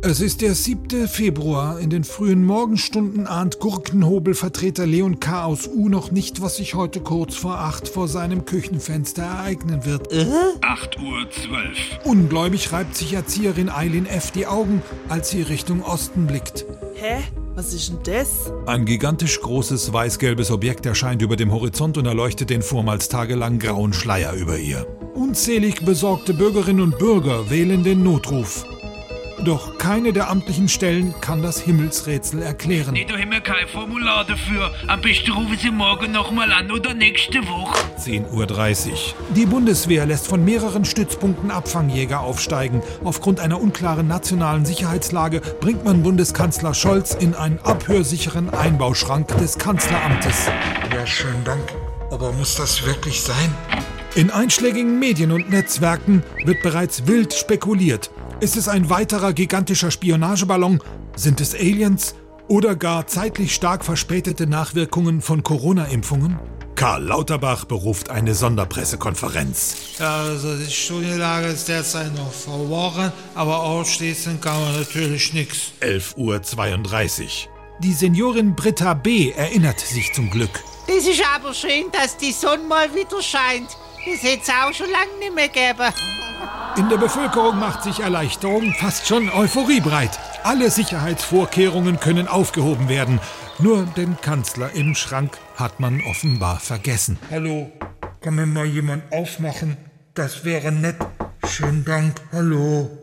Es ist der 7. Februar. In den frühen Morgenstunden ahnt Gurkenhobel-Vertreter Leon K. aus U noch nicht, was sich heute kurz vor acht vor seinem Küchenfenster ereignen wird. 8 Uhr 12. Ungläubig reibt sich Erzieherin Eileen F. die Augen, als sie Richtung Osten blickt. Hä? Was ist denn das? Ein gigantisch großes weiß-gelbes Objekt erscheint über dem Horizont und erleuchtet den vormals tagelang grauen Schleier über ihr. Unzählig besorgte Bürgerinnen und Bürger wählen den Notruf. Doch keine der amtlichen Stellen kann das Himmelsrätsel erklären. Nee, da haben wir kein Formular dafür. Am besten rufen Sie morgen nochmal an oder nächste Woche. 10.30 Uhr. Die Bundeswehr lässt von mehreren Stützpunkten Abfangjäger aufsteigen. Aufgrund einer unklaren nationalen Sicherheitslage bringt man Bundeskanzler Scholz in einen abhörsicheren Einbauschrank des Kanzleramtes. Ja, schönen Dank. Aber muss das wirklich sein? In einschlägigen Medien und Netzwerken wird bereits wild spekuliert. Ist es ein weiterer gigantischer Spionageballon? Sind es Aliens? Oder gar zeitlich stark verspätete Nachwirkungen von Corona-Impfungen? Karl Lauterbach beruft eine Sonderpressekonferenz. Also die Studienlage ist derzeit noch verworren, aber ausschließen kann man natürlich nichts. 11.32 Uhr. Die Seniorin Britta B. erinnert sich zum Glück. Das ist aber schön, dass die Sonne mal wieder scheint. Das hätte es auch schon lange nicht mehr gegeben. In der Bevölkerung macht sich Erleichterung, fast schon Euphorie breit. Alle Sicherheitsvorkehrungen können aufgehoben werden. Nur den Kanzler im Schrank hat man offenbar vergessen. Hallo, kann mir mal jemand aufmachen? Das wäre nett. Schönen Dank. Hallo.